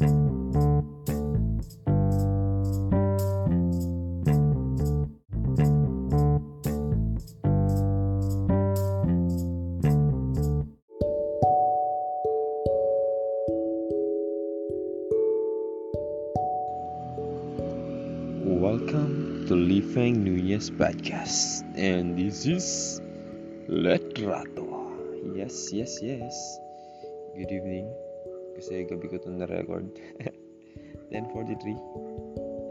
Welcome to Lifeng Nunez Podcast. And this is Letrato. Yes, yes, yes. Good evening. Kasi gabi ko itong na-record. 10.43.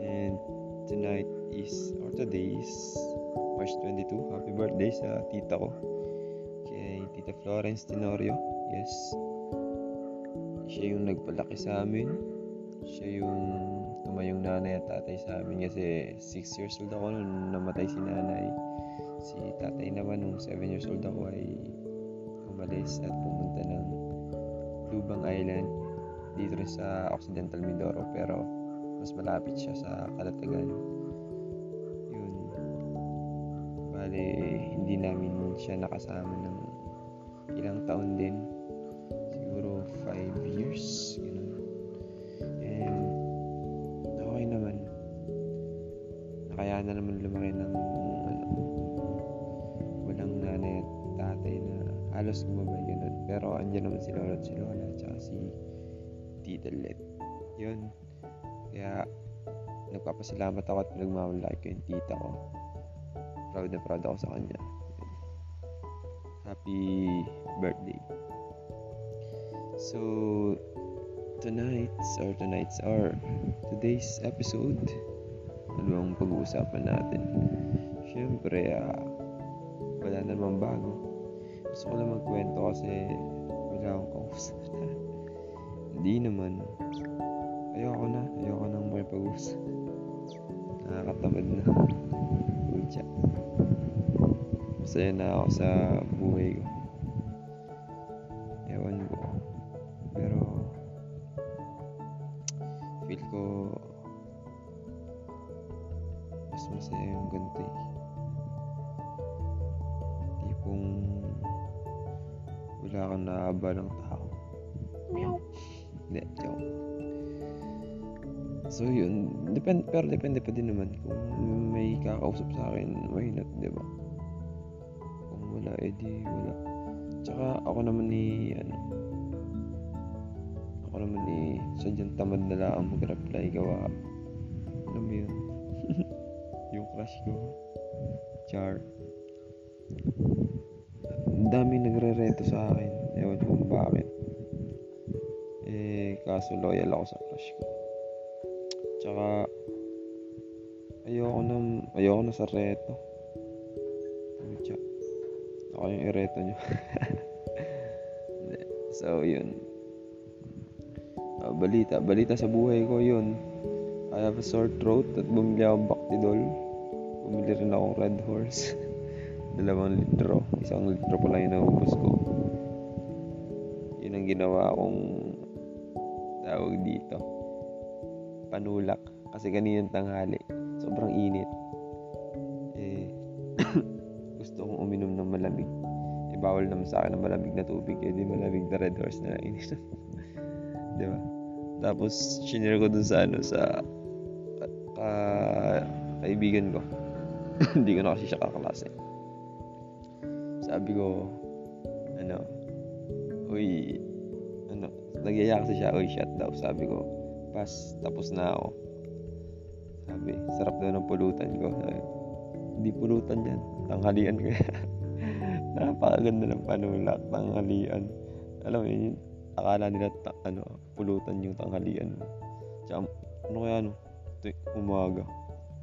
And tonight is, or today is March 22. Happy birthday sa tita ko. Kay Tita Florence Tenorio. Yes. Siya yung nagpalaki sa amin. Siya yung tumayong nanay at tatay sa amin kasi 6 years old ako nung namatay si nanay. Si tatay naman nung 7 years old ako ay umalis at pumunta ng Lubang Island dito rin sa Occidental Mindoro pero mas malapit siya sa Kalatagan. Yun. Bale, hindi namin siya nakasama ng ilang taon din. Siguro 5 years. Ganun. And okay naman. Nakaya na naman lumaki ng ano, walang nanay at tatay na halos gumabay ganun. Pero andyan naman si Lola at si Lola at si Tita Let. Yun. Kaya nagpapasalamat ako at pinagmamalaki ko yung tita ko. Proud na proud ako sa kanya. Happy birthday. So, tonight's or tonight's or today's episode ano ang pag-uusapan natin syempre ah, wala namang bago gusto ko lang magkwento kasi wala akong kausap hindi naman ayoko na ayoko nang may pag-usap nakakatamad na Pucha. masaya na ako sa buhay ko ewan ko pero feel ko mas masaya yung ganito eh. Tipong wala kang naaba ng tao. So yun, depend, pero depende pa din naman kung may kakausap sa akin, why not, di ba? Kung wala, edi wala. Tsaka ako naman ni, ano, ako naman ni, sadyang tamad na lang mag-reply gawa. Alam mo yun? yung crush ko. Char. Dami nagre-reto sa akin. Ewan kung bakit. Eh, kaso loyal ako sa crush ko. Tsaka, ayoko na, ayoko na sa reto. Pucha. Ako yung ireto nyo. So, yun. Ah, balita. Balita sa buhay ko yun. I have a sore throat at bumili akong Bactidol. Bumili rin akong Red Horse. Dalawang litro. Isang litro pa lang yung naubos ko. Yun ang ginawa kong tawag dito. Panulak. Kasi kaninang tanghali. Sobrang init. Eh, gusto kong uminom ng malamig. Eh, bawal naman sa akin ng malamig na tubig. Eh, di malamig na Red Horse na lang ininom. di ba? Tapos, shinare ko dun sa ano, sa ka, kaibigan ko. Hindi ko na kasi siya kaklase. Sabi ko, ano, uy, ano, nagyaya kasi siya, uy, shut daw. Sabi ko, pas, tapos na ako. Sabi, sarap daw ng pulutan ko. Hindi pulutan yan, tanghalian ko Napakaganda ng panulak, tanghalian. Alam mo yun, akala nila ta- ano, pulutan yung tanghalian. Tsaka, ano kaya ano, tuwing umaga.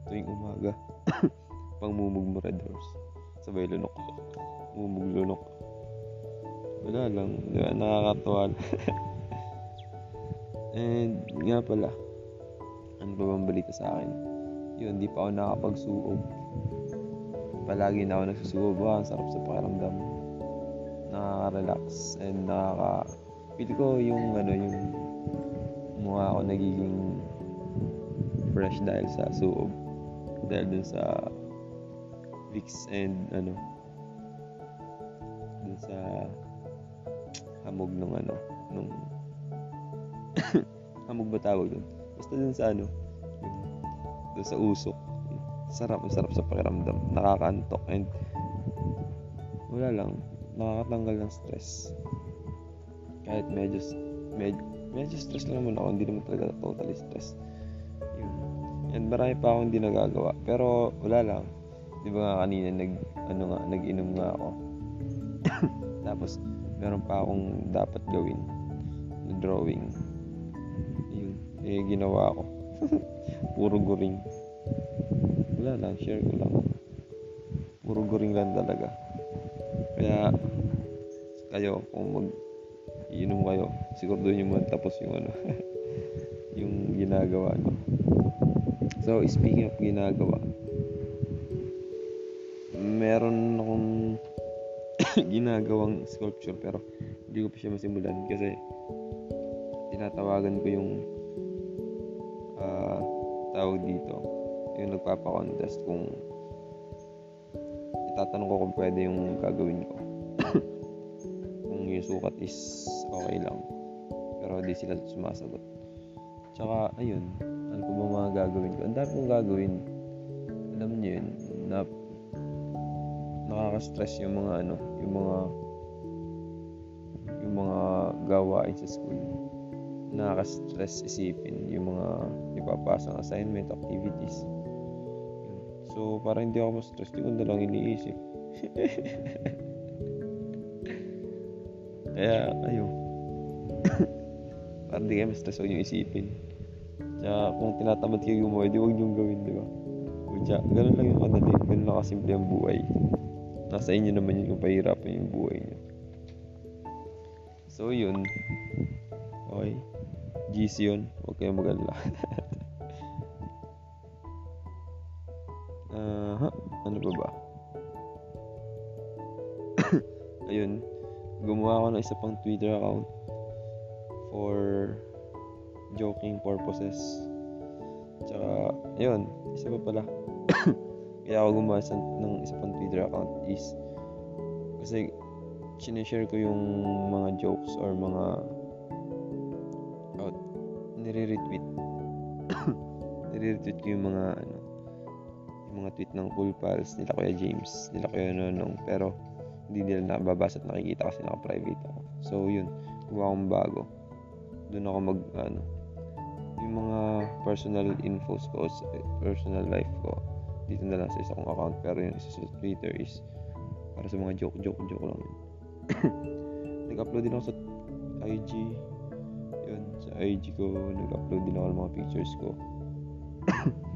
Tuwing umaga. Pangmumug mo red horse. Sabay lunok. Mumug. Wala lang. Nakakatawa. And nga pala, ano ba bang balita sa akin? Yun, di pa ako nakapagsuob. Palagi na ako nagsusuob. Ah, ang sarap sa pakiramdam. Nakaka-relax and nakaka... Feel ko yung ano, yung mukha ako nagiging fresh dahil sa suob. Dahil dun sa Vicks and ano dun sa hamog nung ano nung hamog ba tawag doon? Basta dun sa ano, doon sa usok. Sarap, sarap sa pakiramdam. Nakakantok and wala lang, nakakatanggal ng stress. Kahit medyo, medyo, medyo stress lang naman ako, hindi naman talaga totally stress. Yun. And marami pa akong hindi nagagawa. Pero wala lang. Di ba nga kanina nag, ano nga, nag-inom nga ako. Tapos, meron pa akong dapat gawin drawing. Eh, ginawa ko. Puro guring. Wala lang, share ko lang. Puro guring lang talaga. Kaya, kayo, kung mag iinom kayo, siguro doon yung tapos yung ano, yung ginagawa nyo. So, speaking of ginagawa, meron akong ginagawang sculpture pero hindi ko pa siya masimulan kasi tinatawagan ko yung tawag dito yung nagpapa-contest kung itatanong ko kung pwede yung gagawin ko. Kung yung sukat is okay lang. Pero di sila sumasagot. Tsaka ayun ano pa ba mga gagawin ko? Ang dami kong gagawin. Alam niyo yun na nakaka-stress yung mga ano, yung mga yung mga gawain sa school. Nakaka-stress isipin yung mga ipapasang assignment, activities. So, para hindi ako ma-stress, di ko na lang iniisip. Kaya, ayo. para hindi kayo ma-stress, huwag nyo isipin. Tsaka, kung tinatamad kayo gumawa, di huwag nyo gawin, di ba? Kutya, ganun lang yung kadali. Ganun lang kasimple ang buhay nasa inyo naman yun kung pahirapan yung buhay nyo. So, yun. Okay. GC yun. Huwag kayong mag-alala. Ano ba ba? Ayun. Gumawa ako ng isa pang Twitter account for joking purposes. Tsaka, ayun. Isa pa pala. kaya ako gumawa ng isa pang Twitter account is kasi sinishare ko yung mga jokes or mga out nire-retweet nire-retweet ko yung mga ano mga tweet ng Cool Pals nila Kuya James nila Kuya Nonong. Pero hindi nila nababasa at nakikita kasi naka-private ako. So yun. Gumawa akong bago. Doon ako mag ano yung mga personal infos ko personal life ko dito na lang sa isa kong account. Pero yung isa sa Twitter is para sa mga joke joke joke lang nag-upload din ako sa IG yun sa IG ko nag-upload din ako ng mga pictures ko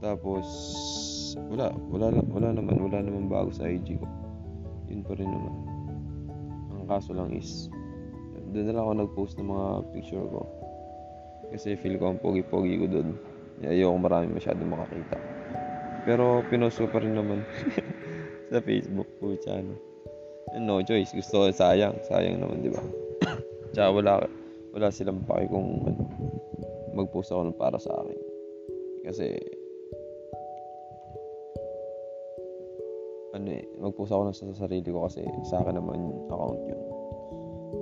tapos wala wala wala naman wala naman bago sa IG ko yun pa rin naman ang kaso lang is doon na lang ako nag-post ng mga picture ko kasi feel ko ang pogi-pogi ko doon Ayoko marami masyado makakita. Pero pinost ko pa rin naman sa Facebook po siya, no. No choice. Gusto ko sayang. Sayang naman, di ba? Tsaka wala, wala silang paki kung ano, mag-post ako ng para sa akin. Kasi, ano eh, mag-post ako sa sarili ko kasi sa akin naman yung account yun.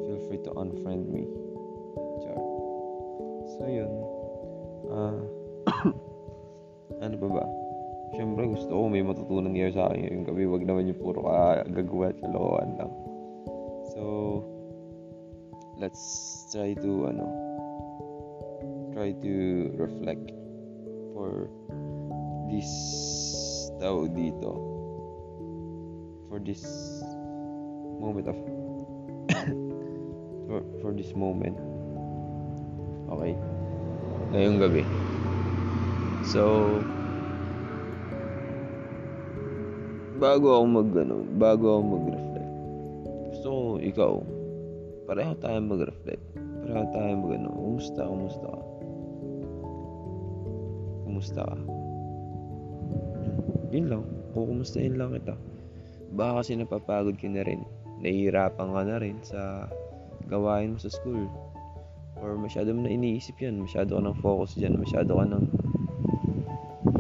Feel free to unfriend me. Char. So, yun. Ah, uh, ano ba ba? Siyempre gusto ko may matutunan ngayon sa akin ngayong gabi. Wag naman yung puro kagagawa at kalokohan lang. So, let's try to, ano, try to reflect for this tao dito. For this moment of for, for this moment. Okay. Ngayong gabi. So, bago ako mag, ano, bago ako mag-reflect, gusto ko, ikaw, pareho tayo mag-reflect. Pareho tayo mag, ano, kumusta, kumusta ka? Kumusta ka? Hmm, yun lang, kukumustahin lang kita. Baka kasi napapagod ka na rin. Nahihirapan ka na rin sa gawain mo sa school. Or masyado mo na iniisip yan. Masyado ka ng focus dyan. Masyado ka ng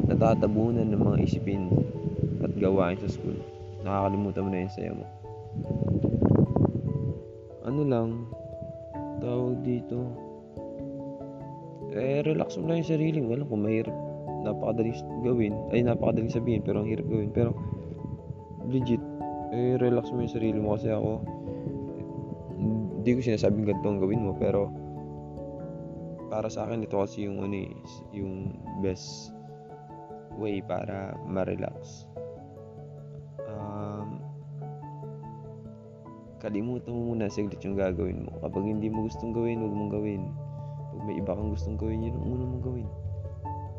natatabunan ng mga isipin at gawain sa school. Nakakalimutan mo na yung saya mo. Ano lang, tawag dito, eh, relax mo lang yung sarili mo. Alam ko, mahirap. Napakadaling gawin. Ay, napakadaling sabihin, pero ang hirap gawin. Pero, legit, eh, relax mo yung sarili mo kasi ako, hindi ko sinasabing ganito ang gawin mo, pero, para sa akin, ito kasi yung, ano, eh, yung best way para ma-relax. Um, kalimutan mo muna saglit yung gagawin mo. Kapag hindi mo gustong gawin, huwag mong gawin. Pag may iba kang gustong gawin, yun ang una mong gawin.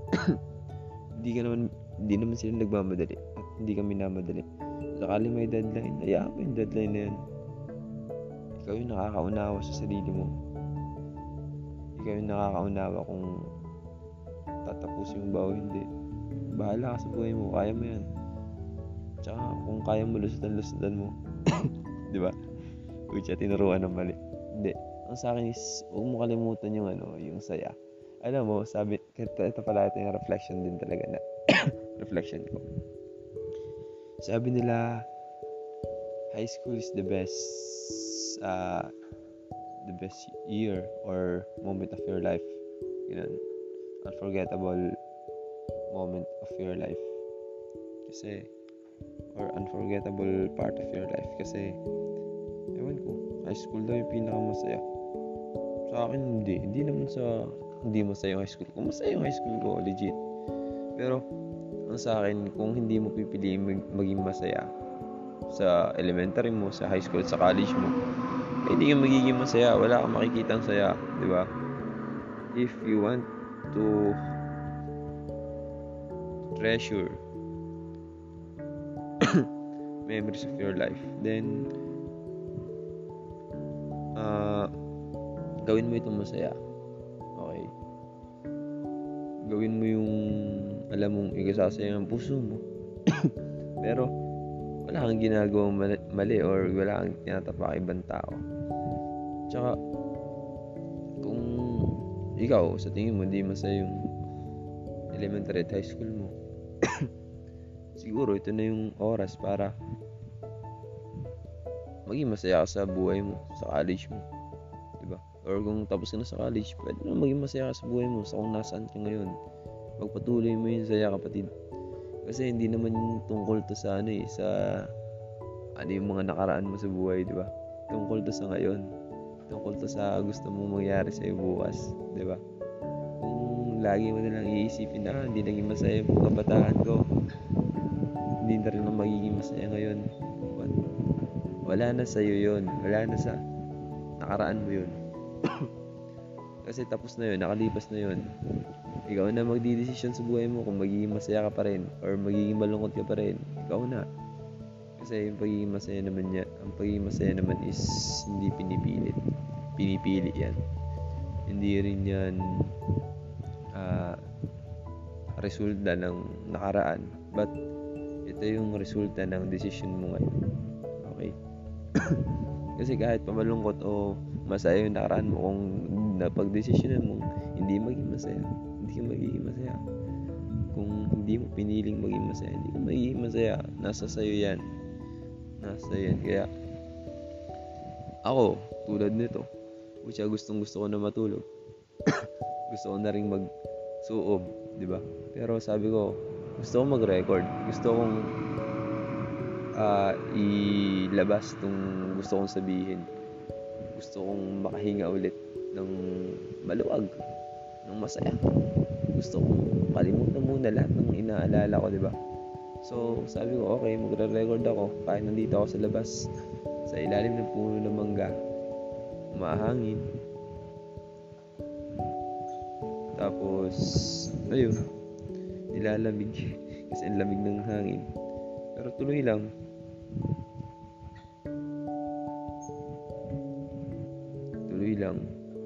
hindi ka naman, hindi naman sila nagmamadali. At hindi kami namadali. Sakali may deadline, hayaan mo yung deadline na yan. Ikaw yung nakakaunawa sa sarili mo. Ikaw yung nakakaunawa kung tatapusin mo ba o hindi. Bahala ka sa buhay mo, kaya mo yan. Tsaka kung kaya mo lusutan-lusutan mo. Di ba? Uy, siya tinuruan ng mali. Hindi. Ang sa akin is, huwag mo kalimutan yung ano, yung saya. Alam mo, sabi, ito, ito pala ito yung reflection din talaga na reflection ko. Sabi nila, high school is the best uh, the best year or moment of your life. Ganun. Unforgettable moment of your life. Kasi, or unforgettable part of your life. Kasi, ewan ko, high school daw yung pinakamasaya. Sa akin, hindi. Hindi naman sa, hindi masaya yung high school ko. Masaya yung high school ko, legit. Pero, ang sa akin, kung hindi mo pipiliin mag- maging masaya sa elementary mo, sa high school, sa college mo, eh, hindi ka magiging masaya. Wala kang makikita ang saya, di ba? If you want to treasure memories of your life, then uh, gawin mo itong masaya. Okay? Gawin mo yung alam mong ikasasaya ng puso mo. Pero, wala kang ginagawang mali, mali or wala kang tinatapak ibang tao. Tsaka, kung ikaw, sa tingin mo, hindi masaya yung elementary at high school mo, siguro ito na yung oras para maging masaya ka sa buhay mo, sa college mo. Diba? Or kung tapos ka na sa college, pwede na maging masaya ka sa buhay mo sa kung nasaan ka ngayon. Magpatuloy mo yung saya kapatid. Kasi hindi naman tungkol to sa ano eh, sa ano yung mga nakaraan mo sa buhay, di ba? Tungkol to sa ngayon. Tungkol to sa gusto mong mangyari sa bukas, di ba? Kung lagi mo na lang iisipin na, hindi naging masaya yung kabataan ko. Hindi na rin na magiging masaya ngayon. But, wala na sa iyo yun. Wala na sa nakaraan mo yun. Kasi tapos na yun, nakalipas na yun ikaw na magdidesisyon sa buhay mo kung magiging masaya ka pa rin or magiging malungkot ka pa rin. Ikaw na. Kasi yung pagiging masaya naman niya, ang pagiging masaya naman is hindi pinipilit. Pinipili yan. Hindi rin yan uh, resulta ng nakaraan. But, ito yung resulta ng decision mo ngayon. Okay? Kasi kahit pamalungkot o masaya yung nakaraan mo, kung napag-desisyonan mo, hindi maging masaya hindi ka magiging masaya. Kung hindi mo piniling maging masaya, hindi ka magiging masaya. Nasa sayo yan. Nasa yan. Kaya, ako, tulad nito, kutsa gustong gusto ko na matulog. gusto ko na rin mag suob, di ba? Pero sabi ko, gusto ko mag-record. Gusto kong uh, ilabas tong gusto kong sabihin. Gusto kong makahinga ulit ng maluwag, ng masaya gusto kong kalimutan muna lahat ng inaalala ko, di ba? So, sabi ko, okay, magre-record ako kahit nandito ako sa labas sa ilalim ng puno ng mangga. Umahangin. Tapos, ayun, nilalamig kasi ang lamig ng hangin. Pero tuloy lang.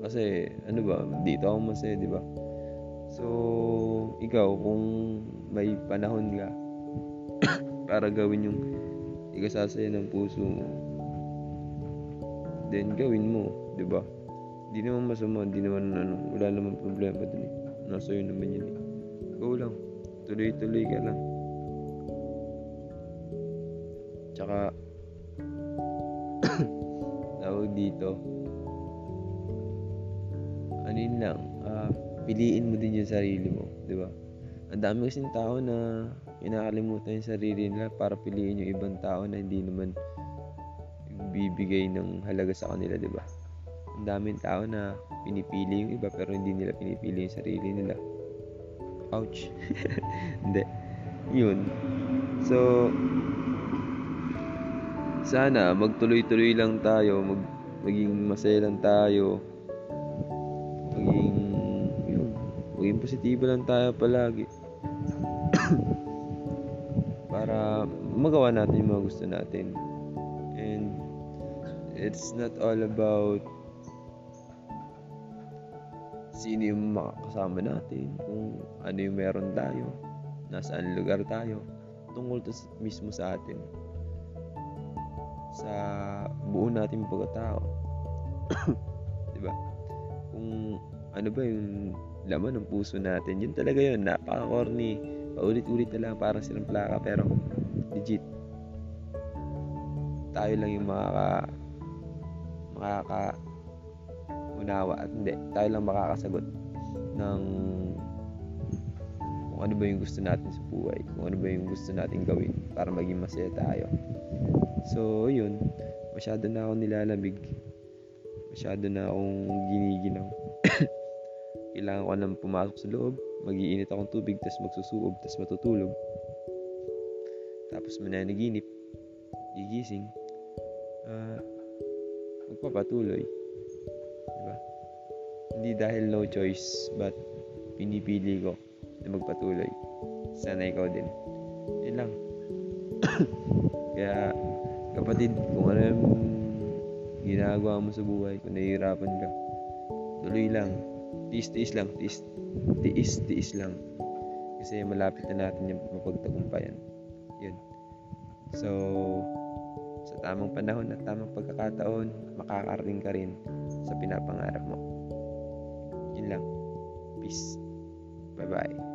Kasi, ano ba, dito ako masaya, di ba? So, ikaw, kung may panahon ka para gawin yung ikasasaya ng puso mo, then gawin mo, di ba? Hindi naman masama, hindi naman ano, wala naman problema dun eh. Nasa iyo naman yun eh. Go lang. Tuloy-tuloy ka lang. Tsaka, tawag dito, ano yun lang, uh, piliin mo din yung sarili mo, di ba? Ang dami kasing tao na inakalimutan yung sarili nila para piliin yung ibang tao na hindi naman bibigay ng halaga sa kanila, di ba? Ang daming tao na pinipili yung iba pero hindi nila pinipili yung sarili nila. Ouch. hindi. Yun. So, sana magtuloy-tuloy lang tayo, mag, maging masaya lang tayo, maging, yun, maging positibo lang tayo palagi. Para magawa natin yung mga gusto natin. And it's not all about sino yung makakasama natin, kung ano yung meron tayo, nasaan lugar tayo, tungkol to mismo sa atin sa buo nating pagkatao. 'Di ba? Kung ano ba yung laman ng puso natin, yun talaga yun, napaka-corny. Paulit-ulit na lang parang silang plaka pero legit. Tayo lang yung makaka makaka unawa at hindi, tayo lang makakasagot ng kung ano ba yung gusto natin sa buhay, kung ano ba yung gusto natin gawin para maging masaya tayo. So, yun. Masyado na ako nilalamig. Masyado na akong giniginaw. Kailangan ko nang pumasok sa loob. Magiinit akong tubig, tapos magsusuob, tapos matutulog. Tapos mananaginip. Gigising. Uh, magpapatuloy. Diba? Hindi dahil no choice, but pinipili ko na magpatuloy. Sana ikaw din. Yun lang. Kaya, kapatid, kung ano yung ginagawa mo sa buhay, kung nahihirapan ka, tuloy lang. Tiis-tiis lang. Tiis, tiis-tiis lang. Kasi malapit na natin yung mapagtagumpayan. Yun. So, sa tamang panahon at tamang pagkakataon, makakarating ka rin sa pinapangarap mo. Yun lang. Peace. Bye-bye.